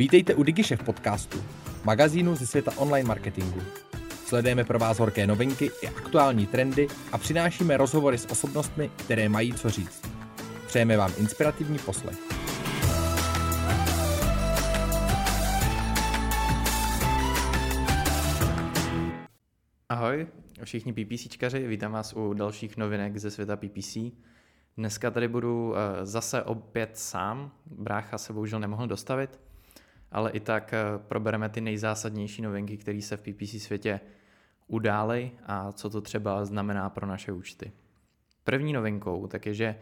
Vítejte u DigiShef podcastu, magazínu ze světa online marketingu. Sledujeme pro vás horké novinky i aktuální trendy a přinášíme rozhovory s osobnostmi, které mají co říct. Přejeme vám inspirativní poslech. Ahoj, všichni PPCčkaři, vítám vás u dalších novinek ze světa PPC. Dneska tady budu eh, zase opět sám, brácha se bohužel nemohl dostavit, ale i tak eh, probereme ty nejzásadnější novinky, které se v PPC světě udály a co to třeba znamená pro naše účty. První novinkou tak je, že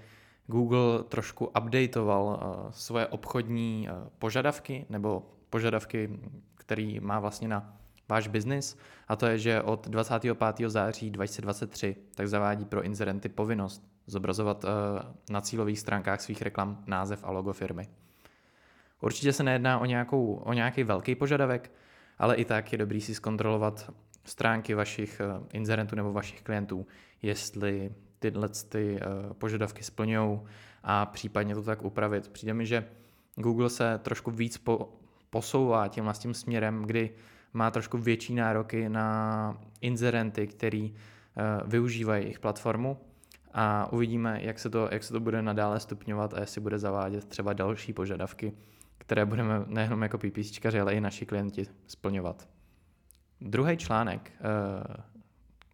Google trošku updateoval eh, svoje obchodní požadavky nebo požadavky, který má vlastně na váš biznis a to je, že od 25. září 2023 tak zavádí pro inzerenty povinnost zobrazovat na cílových stránkách svých reklam název a logo firmy. Určitě se nejedná o, nějakou, o nějaký velký požadavek, ale i tak je dobrý si zkontrolovat stránky vašich uh, inzerentů nebo vašich klientů, jestli tyhle ty, uh, požadavky splňují a případně to tak upravit. Přijde mi, že Google se trošku víc po, posouvá tímhle tím směrem, kdy má trošku větší nároky na inzerenty, který uh, využívají jejich platformu a uvidíme, jak se, to, jak se to bude nadále stupňovat a jestli bude zavádět třeba další požadavky, které budeme nejenom jako PPCčkaři, ale i naši klienti splňovat. Druhý článek uh,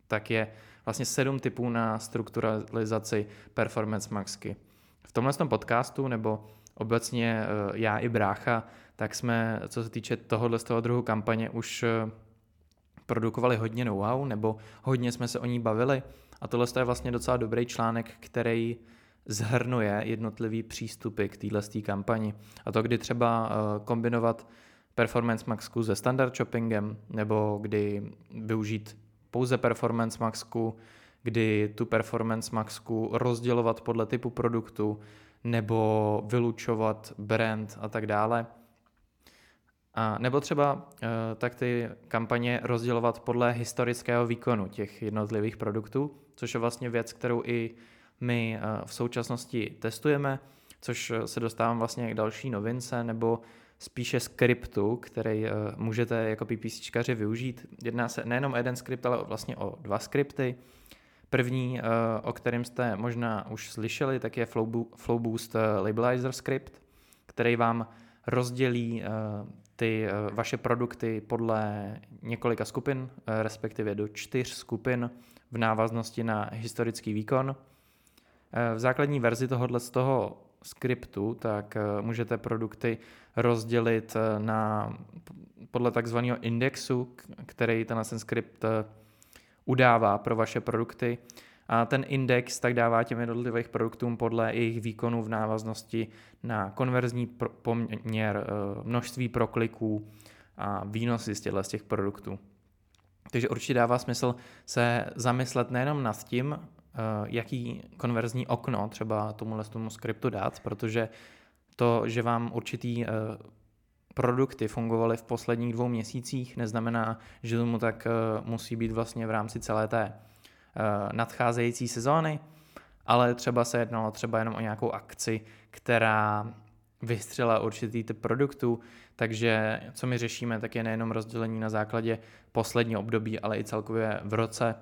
tak je vlastně sedm typů na strukturalizaci performance maxky. V tomhle podcastu nebo obecně uh, já i brácha tak jsme, co se týče tohohle z toho druhu kampaně, už eh, produkovali hodně know-how, nebo hodně jsme se o ní bavili. A tohle je vlastně docela dobrý článek, který zhrnuje jednotlivý přístupy k téhle kampani. A to, kdy třeba eh, kombinovat Performance Maxku se standard shoppingem, nebo kdy využít pouze Performance Maxku, kdy tu Performance Maxku rozdělovat podle typu produktu, nebo vylučovat brand a tak dále. A nebo třeba uh, tak ty kampaně rozdělovat podle historického výkonu těch jednotlivých produktů, což je vlastně věc, kterou i my uh, v současnosti testujeme, což se dostávám vlastně k další novince, nebo spíše skriptu, který uh, můžete jako PPCčkaři využít. Jedná se nejenom o jeden skript, ale vlastně o dva skripty. První, o kterém jste možná už slyšeli, tak je Flowboost Labelizer script, který vám rozdělí ty eh, vaše produkty podle několika skupin, eh, respektive do čtyř skupin v návaznosti na historický výkon. Eh, v základní verzi tohohle z toho skriptu tak můžete produkty rozdělit na, podle takzvaného indexu, který ten skript udává pro vaše produkty a ten index tak dává těm jednotlivých produktům podle jejich výkonu v návaznosti na konverzní poměr, eh, množství prokliků a výnosy z těchto z těch produktů. Takže určitě dává smysl se zamyslet nejenom nad tím, eh, jaký konverzní okno třeba tomuhle tomu skriptu dát, protože to, že vám určitý eh, produkty fungovaly v posledních dvou měsících, neznamená, že tomu tak musí být vlastně v rámci celé té Eh, nadcházející sezóny, ale třeba se jednalo třeba jenom o nějakou akci, která vystřela určitý typ produktů, takže co my řešíme, tak je nejenom rozdělení na základě posledního období, ale i celkově v roce.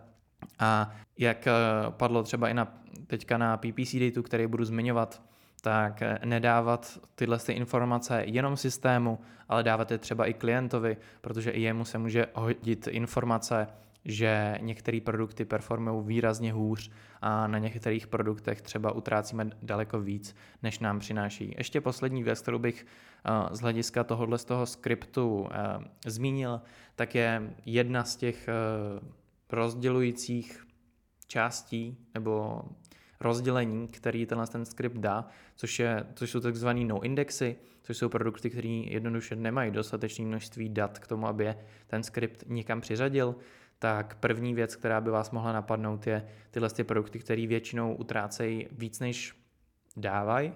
A jak eh, padlo třeba i na, teďka na PPC dateu, který budu zmiňovat, tak eh, nedávat tyhle ty informace jenom systému, ale dávat je třeba i klientovi, protože i jemu se může hodit informace že některé produkty performují výrazně hůř a na některých produktech třeba utrácíme daleko víc, než nám přináší. Ještě poslední věc, kterou bych eh, z hlediska tohohle z toho skriptu zmínil, tak je jedna z těch rozdělujících částí nebo rozdělení, který tenhle ten skript dá, což, je, což jsou takzvané no indexy, což jsou produkty, které jednoduše nemají dostatečné množství dat k tomu, aby je ten skript někam přiřadil. Tak první věc, která by vás mohla napadnout, je tyhle ty produkty, které většinou utrácejí víc než dávají,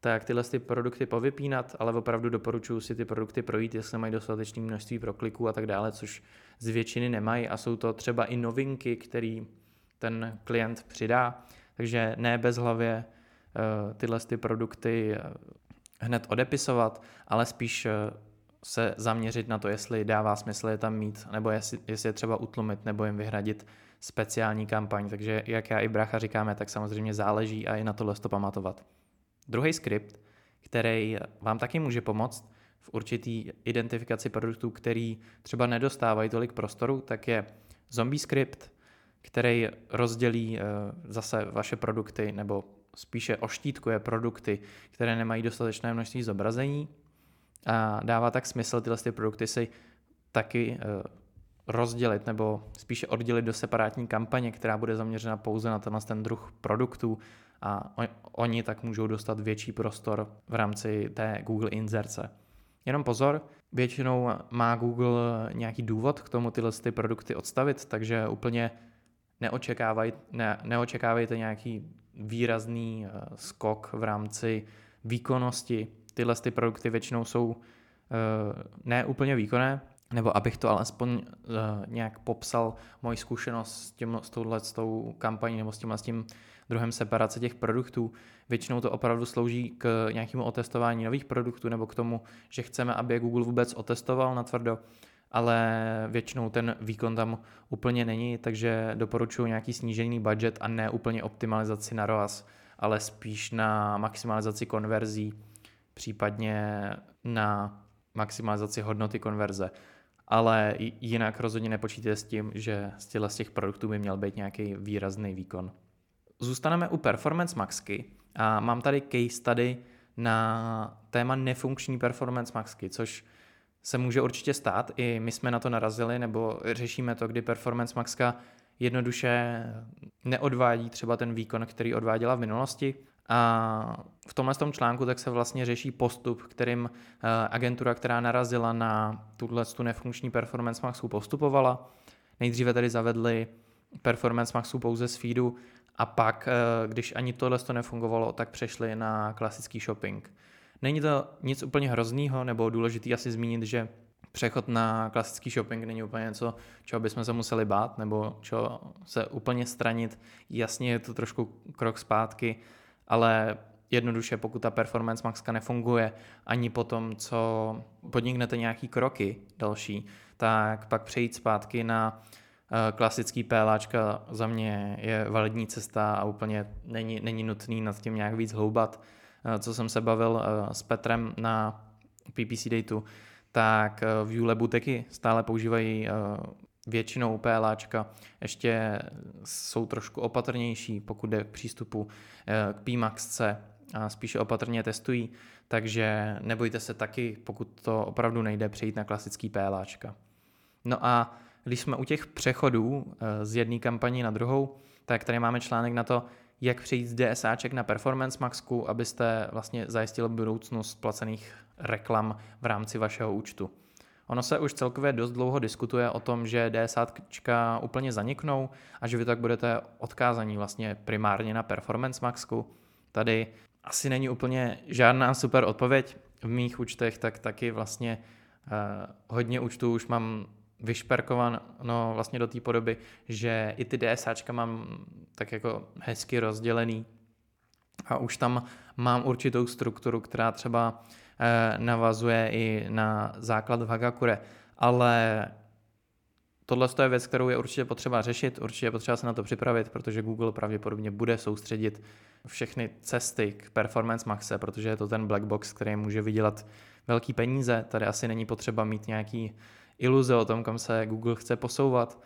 tak tyhle ty produkty povypínat, ale opravdu doporučuji si ty produkty projít, jestli mají dostatečné množství prokliků a tak dále, což z většiny nemají a jsou to třeba i novinky, který ten klient přidá, takže ne bez hlavě eh, tyhle ty produkty eh, hned odepisovat, ale spíš eh, se zaměřit na to, jestli dává smysl je tam mít, nebo jestli, jestli je třeba utlumit, nebo jim vyhradit speciální kampaň. Takže jak já i Bracha říkáme, tak samozřejmě záleží a i na tohle to pamatovat. Druhý skript, který vám taky může pomoct v určitý identifikaci produktů, který třeba nedostávají tolik prostoru, tak je zombie script, který rozdělí eh, zase vaše produkty nebo spíše oštítkuje produkty, které nemají dostatečné množství zobrazení. A dává tak smysl tyhle ty produkty si taky eh, rozdělit nebo spíše oddělit do separátní kampaně, která bude zaměřena pouze na tenhle ten druh produktů a oni tak můžou dostat větší prostor v rámci té Google inzerce. Jenom pozor, většinou má Google nějaký důvod k tomu tyhle ty produkty odstavit, takže úplně neočekávaj, ne, neočekávejte nějaký výrazný uh, skok v rámci výkonnosti. Tyhle ty produkty většinou jsou uh, ne úplně výkonné, nebo abych to alespoň uh, nějak popsal moji zkušenost s, tím, s touhle s tou kampaní nebo s tímhle s tím druhem separace těch produktů. Většinou to opravdu slouží k nějakému otestování nových produktů nebo k tomu, že chceme, aby je Google vůbec otestoval na tvrdo, ale většinou ten výkon tam úplně není, takže doporučuji nějaký snížený budget a ne úplně optimalizaci na ROAS, ale spíš na maximalizaci konverzí, případně na maximalizaci hodnoty konverze. Ale jinak rozhodně nepočítejte s tím, že z těch produktů by měl být nějaký výrazný výkon. Zůstaneme u Performance Maxky a mám tady case study na téma nefunkční Performance Maxky, což se může určitě stát. I my jsme na to narazili, nebo řešíme to, kdy Performance Maxka jednoduše neodvádí třeba ten výkon, který odváděla v minulosti. A v tomhle tom článku tak se vlastně řeší postup, kterým eh, agentura, která narazila na tuhle tu nefunkční Performance Maxu postupovala. Nejdříve tady zavedli Performance Maxu pouze z feedu a pak, eh, když ani tohle to nefungovalo, tak přešli na klasický shopping. Není to nic úplně hroznýho, nebo důležitý asi zmínit, že přechod na klasický shopping není úplně něco, čeho bychom se museli bát, nebo čo se úplně stranit. Jasně je to trošku krok zpátky, ale jednoduše, pokud ta performance maxka nefunguje, ani po tom, co podniknete nějaký kroky další, tak pak přejít zpátky na klasický PLAčka za mě je validní cesta a úplně není, není nutný nad tím nějak víc hloubat. Eh, co jsem se bavil eh, s Petrem na PPC Dateu, tak v Ulebu taky stále používají většinou PLAčka, ještě jsou trošku opatrnější, pokud jde k přístupu k PMAXce a spíše opatrně testují, takže nebojte se taky, pokud to opravdu nejde, přejít na klasický PLAčka. No a když jsme u těch přechodů eh, z jedné kampaní na druhou, tak tady máme článek na to, jak přejít z DSAček na Performance Maxku, abyste vlastně zajistili budoucnost placených reklam v rámci vašeho účtu. Ono se už celkově dost dlouho diskutuje o tom, že DSAčka úplně zaniknou a že vy tak budete odkázaní vlastně primárně na Performance Maxku. Tady asi není úplně žádná super odpověď. V mých účtech tak taky vlastně eh, hodně účtů už mám vyšperkováno vlastně do té podoby, že i ty DSAčka mám tak jako hezky rozdělený a už tam mám určitou strukturu, která třeba eh, navazuje i na základ v Hagakure, ale tohle je věc, kterou je určitě potřeba řešit, určitě je potřeba se na to připravit, protože Google pravděpodobně bude soustředit všechny cesty k Performance Maxe, protože je to ten black box, který může vydělat velký peníze. Tady asi není potřeba mít nějaký iluze o tom, kam se Google chce posouvat.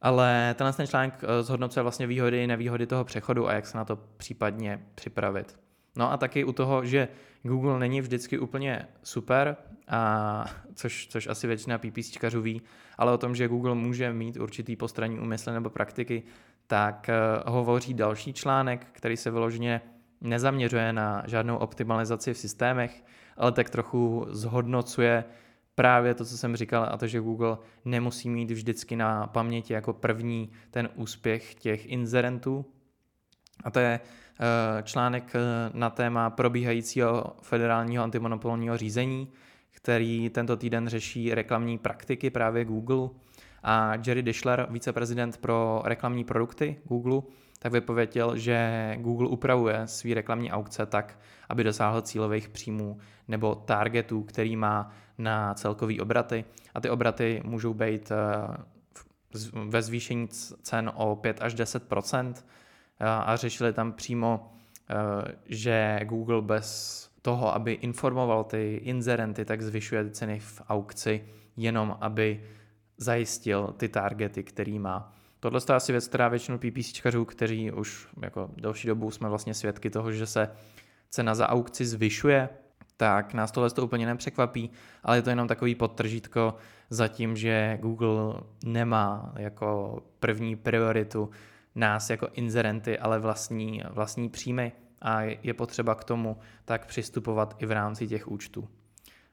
Ale tenhle ten článek eh, zhodnocuje vlastně výhody i nevýhody toho přechodu a jak se na to případně připravit. No a taky u toho, že Google není vždycky úplně super, a což, což asi většina PPCčkařů ví, ale o tom, že Google může mít určitý postranní úmysly nebo praktiky, tak uh, hovoří další článek, který se vyloženě nezaměřuje na žádnou optimalizaci v systémech, ale tak trochu zhodnocuje právě to, co jsem říkal, a to, že Google nemusí mít vždycky na paměti jako první ten úspěch těch inzerentů. A to je eh, článek eh, na téma probíhajícího federálního antimonopolního řízení, který tento týden řeší reklamní praktiky právě Google. A Jerry Dishler, viceprezident pro reklamní produkty Google, tak vypověděl, že Google upravuje svý reklamní aukce tak, aby dosáhl cílových příjmů nebo targetů, který má na celkový obraty. A ty obraty můžou být ve zvýšení cen o 5 až 10% a řešili tam přímo, že Google bez toho, aby informoval ty inzerenty, tak zvyšuje ceny v aukci, jenom aby zajistil ty targety, který má. Tohle je asi věc, která většinu PPCčkařů, kteří už jako delší dobu jsme vlastně svědky toho, že se cena za aukci zvyšuje, tak nás tohle to úplně nepřekvapí, ale je to jenom takový podtržítko za tím, že Google nemá jako první prioritu nás jako inzerenty, ale vlastní, vlastní příjmy a je potřeba k tomu tak přistupovat i v rámci těch účtů.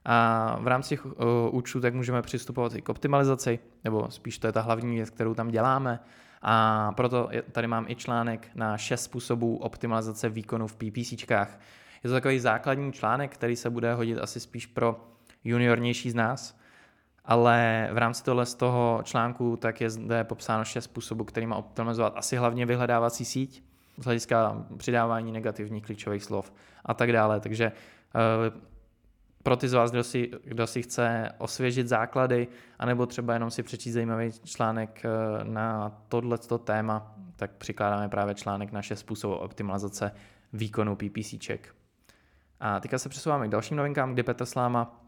A v rámci těch uh, účtů tak můžeme přistupovat i k optimalizaci, nebo spíš to je ta hlavní věc, kterou tam děláme. A proto tady mám i článek na 6 způsobů optimalizace výkonu v PPCčkách. Je to takový základní článek, který se bude hodit asi spíš pro juniornější z nás, ale v rámci tohle z toho článku tak je zde popsáno 6 způsobů, který má optimalizovat asi hlavně vyhledávací síť, z hlediska přidávání negativních klíčových slov a tak dále. Takže eh, pro ty z vás, kdo si, kdo si chce osvěžit základy, anebo třeba jenom si přečíst zajímavý článek eh, na tohleto téma, tak přikládáme právě článek na 6 způsobů optimalizace výkonu PPCček. A teďka se přesouváme k dalším novinkám, kdy Petr Sláma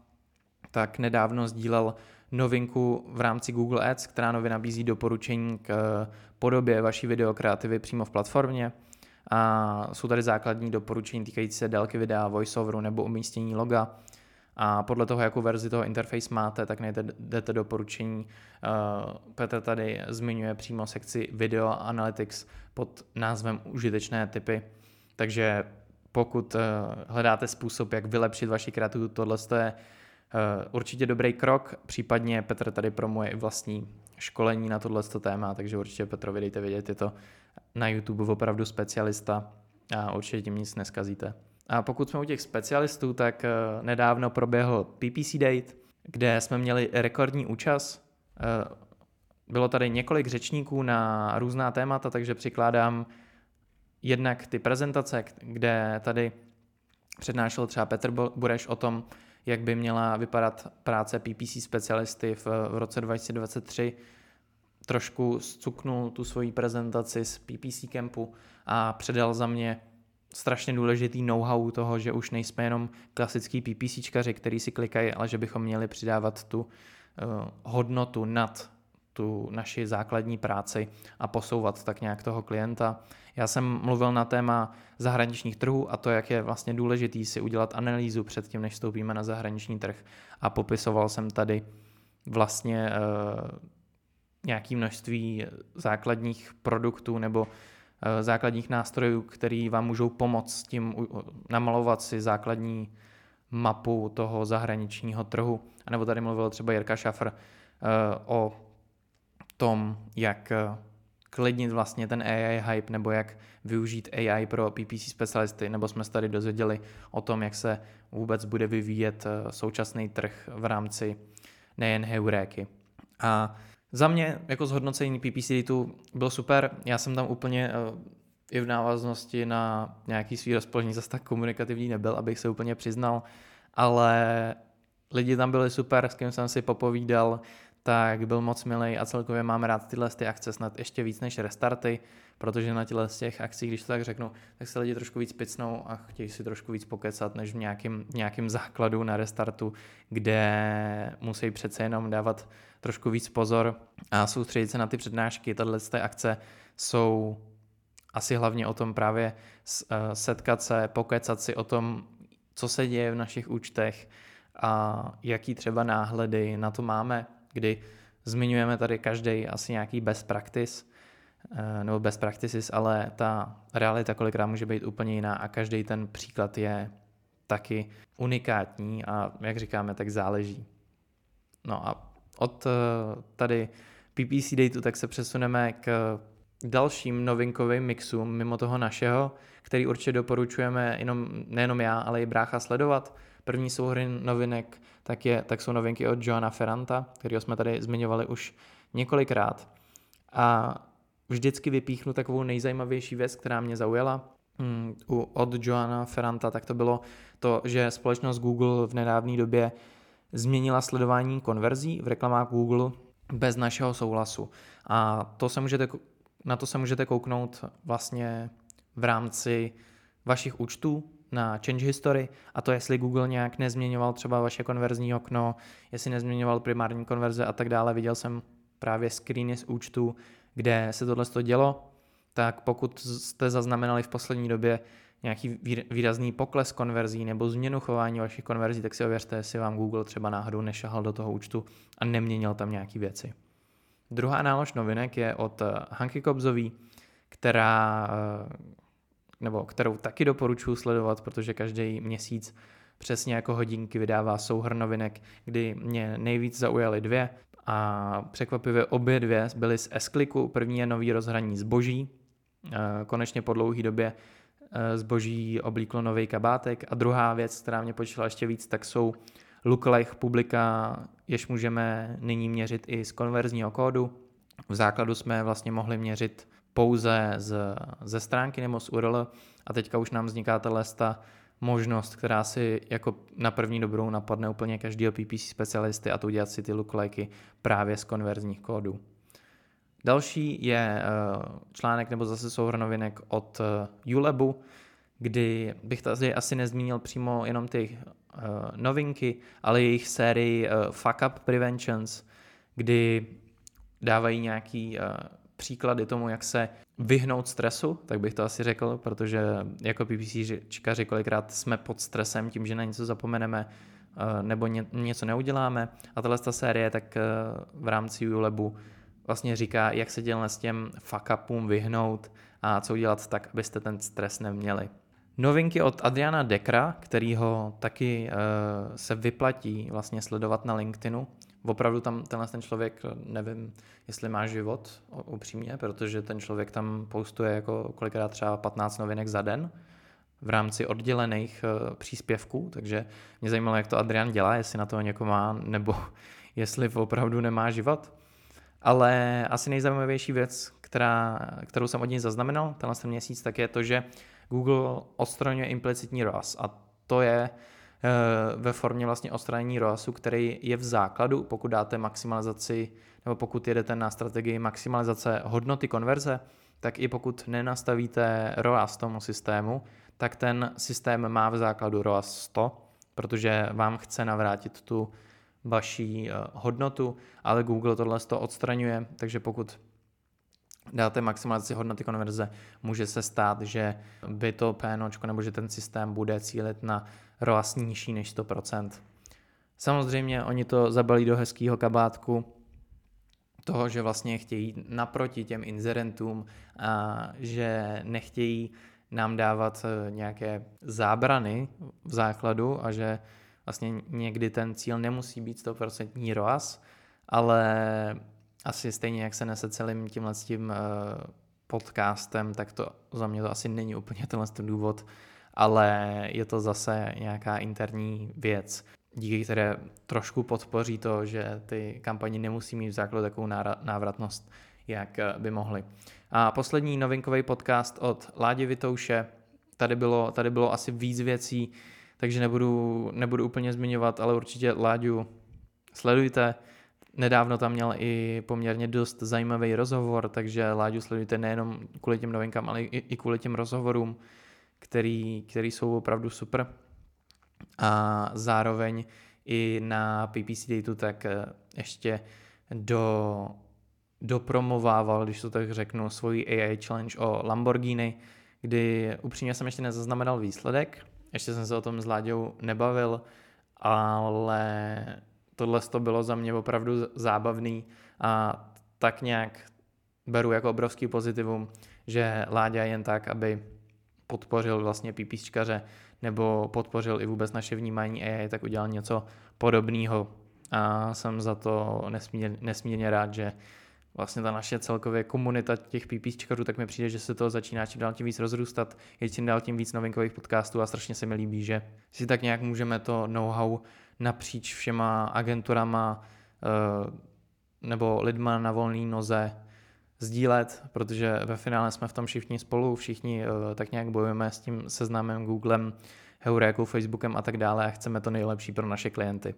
tak nedávno sdílel novinku v rámci Google Ads, která nově nabízí doporučení k eh, podobě vaší videokreativy přímo v platformě. A jsou tady základní doporučení týkající se délky videa, voiceoveru nebo umístění loga. A podle toho, jakou verzi toho interface máte, tak najdete doporučení. Eh, Petr tady zmiňuje přímo sekci Video Analytics pod názvem Užitečné typy. Takže pokud eh, hledáte způsob, jak vylepšit vaši kreativitu, tohle je Eh, určitě dobrý krok, případně Petr tady promuje vlastní školení na tohle téma, takže určitě Petrovi dejte vědět, je to na YouTube opravdu specialista a určitě tím nic neskazíte. A pokud jsme u těch specialistů, tak eh, nedávno proběhl PPC Date, kde jsme měli rekordní účast. Eh, bylo tady několik řečníků na různá témata, takže přikládám jednak ty prezentace, kde tady přednášel třeba Petr Bureš o tom, jak by měla vypadat práce PPC specialisty v, roce 2023. Trošku zcuknul tu svoji prezentaci z PPC campu a předal za mě strašně důležitý know-how toho, že už nejsme jenom klasický PPCčkaři, který si klikají, ale že bychom měli přidávat tu uh, hodnotu nad tu naši základní práci a posouvat tak nějak toho klienta. Já jsem mluvil na téma zahraničních trhů a to, jak je vlastně důležitý si udělat analýzu před tím, než vstoupíme na zahraniční trh a popisoval jsem tady vlastně uh, nějaké množství základních produktů nebo základních nástrojů, který vám můžou pomoct tím uh, namalovat si základní mapu toho zahraničního trhu. A nebo tady mluvil třeba Jirka Šafr uh, o tom, jak eh, klidnit vlastně ten AI hype nebo jak využít AI pro PPC specialisty, nebo jsme se tady dozvěděli o tom, jak se vůbec bude vyvíjet eh, současný trh v rámci nejen heuréky. A za mě jako zhodnocení PPC tu byl super, já jsem tam úplně eh, i v návaznosti na nějaký svý rozpoložení zase tak komunikativní nebyl, abych se úplně přiznal, ale lidi tam byli super, s kým jsem si popovídal, tak byl moc milý a celkově máme rád tyhle ty akce snad ještě víc než restarty, protože na těchto z těch akcí, když to tak řeknu, tak se lidi trošku víc picnou a chtějí si trošku víc pokecat, než v nějakém, nějakém základu na restartu, kde musí přece jenom dávat trošku víc pozor a soustředit se na ty přednášky. Tahle ty akce jsou asi hlavně o tom právě eh, setkat se, pokecat si o tom, co se děje v našich účtech a jaký třeba náhledy na to máme, kdy zmiňujeme tady každý asi nějaký best practice, eh, nebo best practices, ale ta realita kolikrát může být úplně jiná a každý ten příklad je taky unikátní a jak říkáme, tak záleží. No a od eh, tady PPC dateu tak se přesuneme k dalším novinkovým mixům mimo toho našeho, který určitě doporučujeme jenom, nejenom já, ale i brácha sledovat. První souhry novinek tak, je, tak jsou novinky od Johana Ferranta, kterého jsme tady zmiňovali už několikrát. A vždycky vypíchnu takovou nejzajímavější věc, která mě zaujala. Mm, u, od Joana Ferranta, tak to bylo to, že společnost Google v nedávné době změnila sledování konverzí v reklamách Google bez našeho souhlasu. A to se můžete, na to se můžete kouknout vlastně v rámci vašich účtů na Change History a to, jestli Google nějak nezměňoval třeba vaše konverzní okno, jestli nezměňoval primární konverze a tak dále. Viděl jsem právě screeny z účtu, kde se tohle dělo, tak pokud jste zaznamenali v poslední době nějaký výrazný pokles konverzí nebo změnu chování vašich konverzí, tak si ověřte, jestli vám Google třeba náhodou nešahal do toho účtu a neměnil tam nějaké věci. Druhá nálož novinek je od eh, Hanky Kobzový, která, eh, nebo kterou taky doporučuji sledovat, protože každý měsíc přesně jako hodinky vydává souhrn novinek, kdy mě nejvíc zaujaly dvě. A překvapivě obě dvě byly z s První je nový rozhraní zboží, eh, konečně po dlouhé době zboží oblíklo nový kabátek. A druhá věc, která mě počila ještě víc, tak jsou lookalike publika, jež můžeme nyní měřit i z konverzního kódu. V základu jsme vlastně mohli měřit pouze z, ze stránky nebo z URL a teďka už nám vzniká ta možnost, která si jako na první dobrou napadne úplně každého PPC specialisty a to udělat si ty lookalikey právě z konverzních kódů. Další je eh, článek nebo zase souhrn novinek od eh, Ulebu, kdy bych tady asi nezmínil přímo jenom ty novinky, ale jejich sérii Fuck Up Preventions, kdy dávají nějaký příklady tomu, jak se vyhnout stresu, tak bych to asi řekl, protože jako PPC čkaři kolikrát jsme pod stresem tím, že na něco zapomeneme nebo něco neuděláme. A tahle ta série tak v rámci Ulebu vlastně říká, jak se dělat s těm fuck upům vyhnout a co udělat tak, abyste ten stres neměli. Novinky od Adriana Dekra, kterýho taky uh, se vyplatí vlastně sledovat na LinkedInu. Opravdu tam tenhle ten člověk, nevím, jestli má život upřímně, protože ten člověk tam postuje jako kolikrát třeba 15 novinek za den v rámci oddělených uh, příspěvků, takže mě zajímalo, jak to Adrian dělá, jestli na to někoho má, nebo jestli opravdu nemá život. Ale asi nejzajímavější věc, která, kterou jsem od něj zaznamenal tenhle ten měsíc, tak je to, že Google odstraňuje implicitní ROAS a to je eh, ve formě vlastně odstranění ROASu, který je v základu, pokud dáte maximalizaci, nebo pokud jedete na strategii maximalizace hodnoty konverze, tak i pokud nenastavíte ROAS tomu systému, tak ten systém má v základu ROAS 100, protože vám chce navrátit tu vaší eh, hodnotu, ale Google tohle to odstraňuje, takže pokud dáte maximalizaci hodnoty konverze, může se stát, že by to PNOčko nebo že ten systém bude cílit na ROAS nižší než 100%. Samozřejmě oni to zabalí do hezkého kabátku toho, že vlastně chtějí naproti těm inzerentům a že nechtějí nám dávat eh, nějaké zábrany v základu a že vlastně někdy ten cíl nemusí být 100% ROAS, ale asi stejně, jak se nese celým tímhle s tím eh, podcastem, tak to za mě to asi není úplně tenhle ten důvod, ale je to zase nějaká interní věc, díky které trošku podpoří to, že ty kampaně nemusí mít v základu takovou návratnost, jak eh, by mohly. A poslední novinkový podcast od Ládě Vitouše, tady bylo, tady bylo asi víc věcí, takže nebudu, nebudu úplně zmiňovat, ale určitě Láďu sledujte. Nedávno tam měl i poměrně dost zajímavý rozhovor, takže Láďu sledujte nejenom kvůli těm novinkám, ale i, kvůli těm rozhovorům, který, který jsou opravdu super. A zároveň i na PPC Datu tak eh, ještě do, dopromovával, když to tak řeknu, svoji AI challenge o Lamborghini, kdy upřímně jsem ještě nezaznamenal výsledek, ještě jsem se o tom s Láďou nebavil, ale tohle to bylo za mě opravdu zábavný a tak nějak beru jako obrovský pozitivum, že Láďa jen tak, aby podpořil vlastně pípíčkaře nebo podpořil i vůbec naše vnímání AI, tak udělal něco podobného. A jsem za to nesmírně, nesmírně rád, že vlastně ta naše celkově komunita těch PPčkarů, tak mi přijde, že se to začíná čím dál tím víc rozrůstat, je čím dál tím víc novinkových podcastů a strašně se mi líbí, že si tak nějak můžeme to know-how napříč všema agenturama eh, nebo lidma na volné noze sdílet, protože ve finále jsme v tom všichni spolu, všichni uh, tak nějak bojujeme s tím seznámem Googlem, Heurékou, Facebookem a tak dále a chceme to nejlepší pro naše klienty.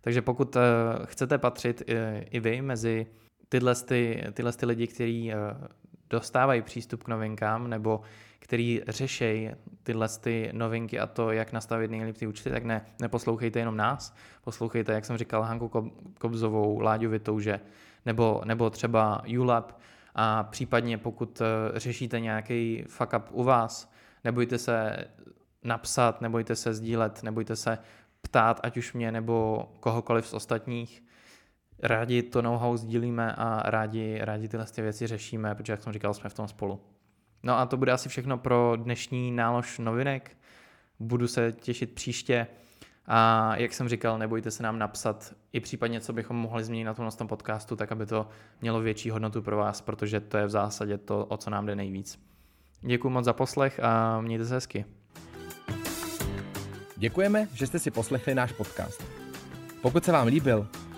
Takže pokud uh, chcete patřit i, vy mezi tyhle, ty, tyhle ty lidi, kteří dostávají přístup k novinkám nebo který řeší tyhle ty novinky a to, jak nastavit nejlépe ty účty, tak ne, neposlouchejte jenom nás, poslouchejte, jak jsem říkal, Hanku Kobzovou, Láďu Vitouže, nebo, nebo třeba ULAB a případně pokud eh, řešíte nějaký fuck up u vás, nebojte se napsat, nebojte se sdílet, nebojte se ptát, ať už mě nebo kohokoliv z ostatních. Rádi to know-how sdílíme a rádi, rádi tyhle ty věci řešíme, protože jak jsem říkal, jsme v tom spolu. No a to bude asi všechno pro dnešní nálož novinek. Budu se těšit příště. A jak jsem říkal, nebojte se nám napsat i případně, co bychom mohli změnit na tom, tom podcastu, tak aby to mělo větší hodnotu pro vás, protože to je v zásadě to, o co nám jde nejvíc. Děkuji moc za poslech a mějte se hezky. Děkujeme, že jste si poslechli náš podcast. Pokud se vám líbil,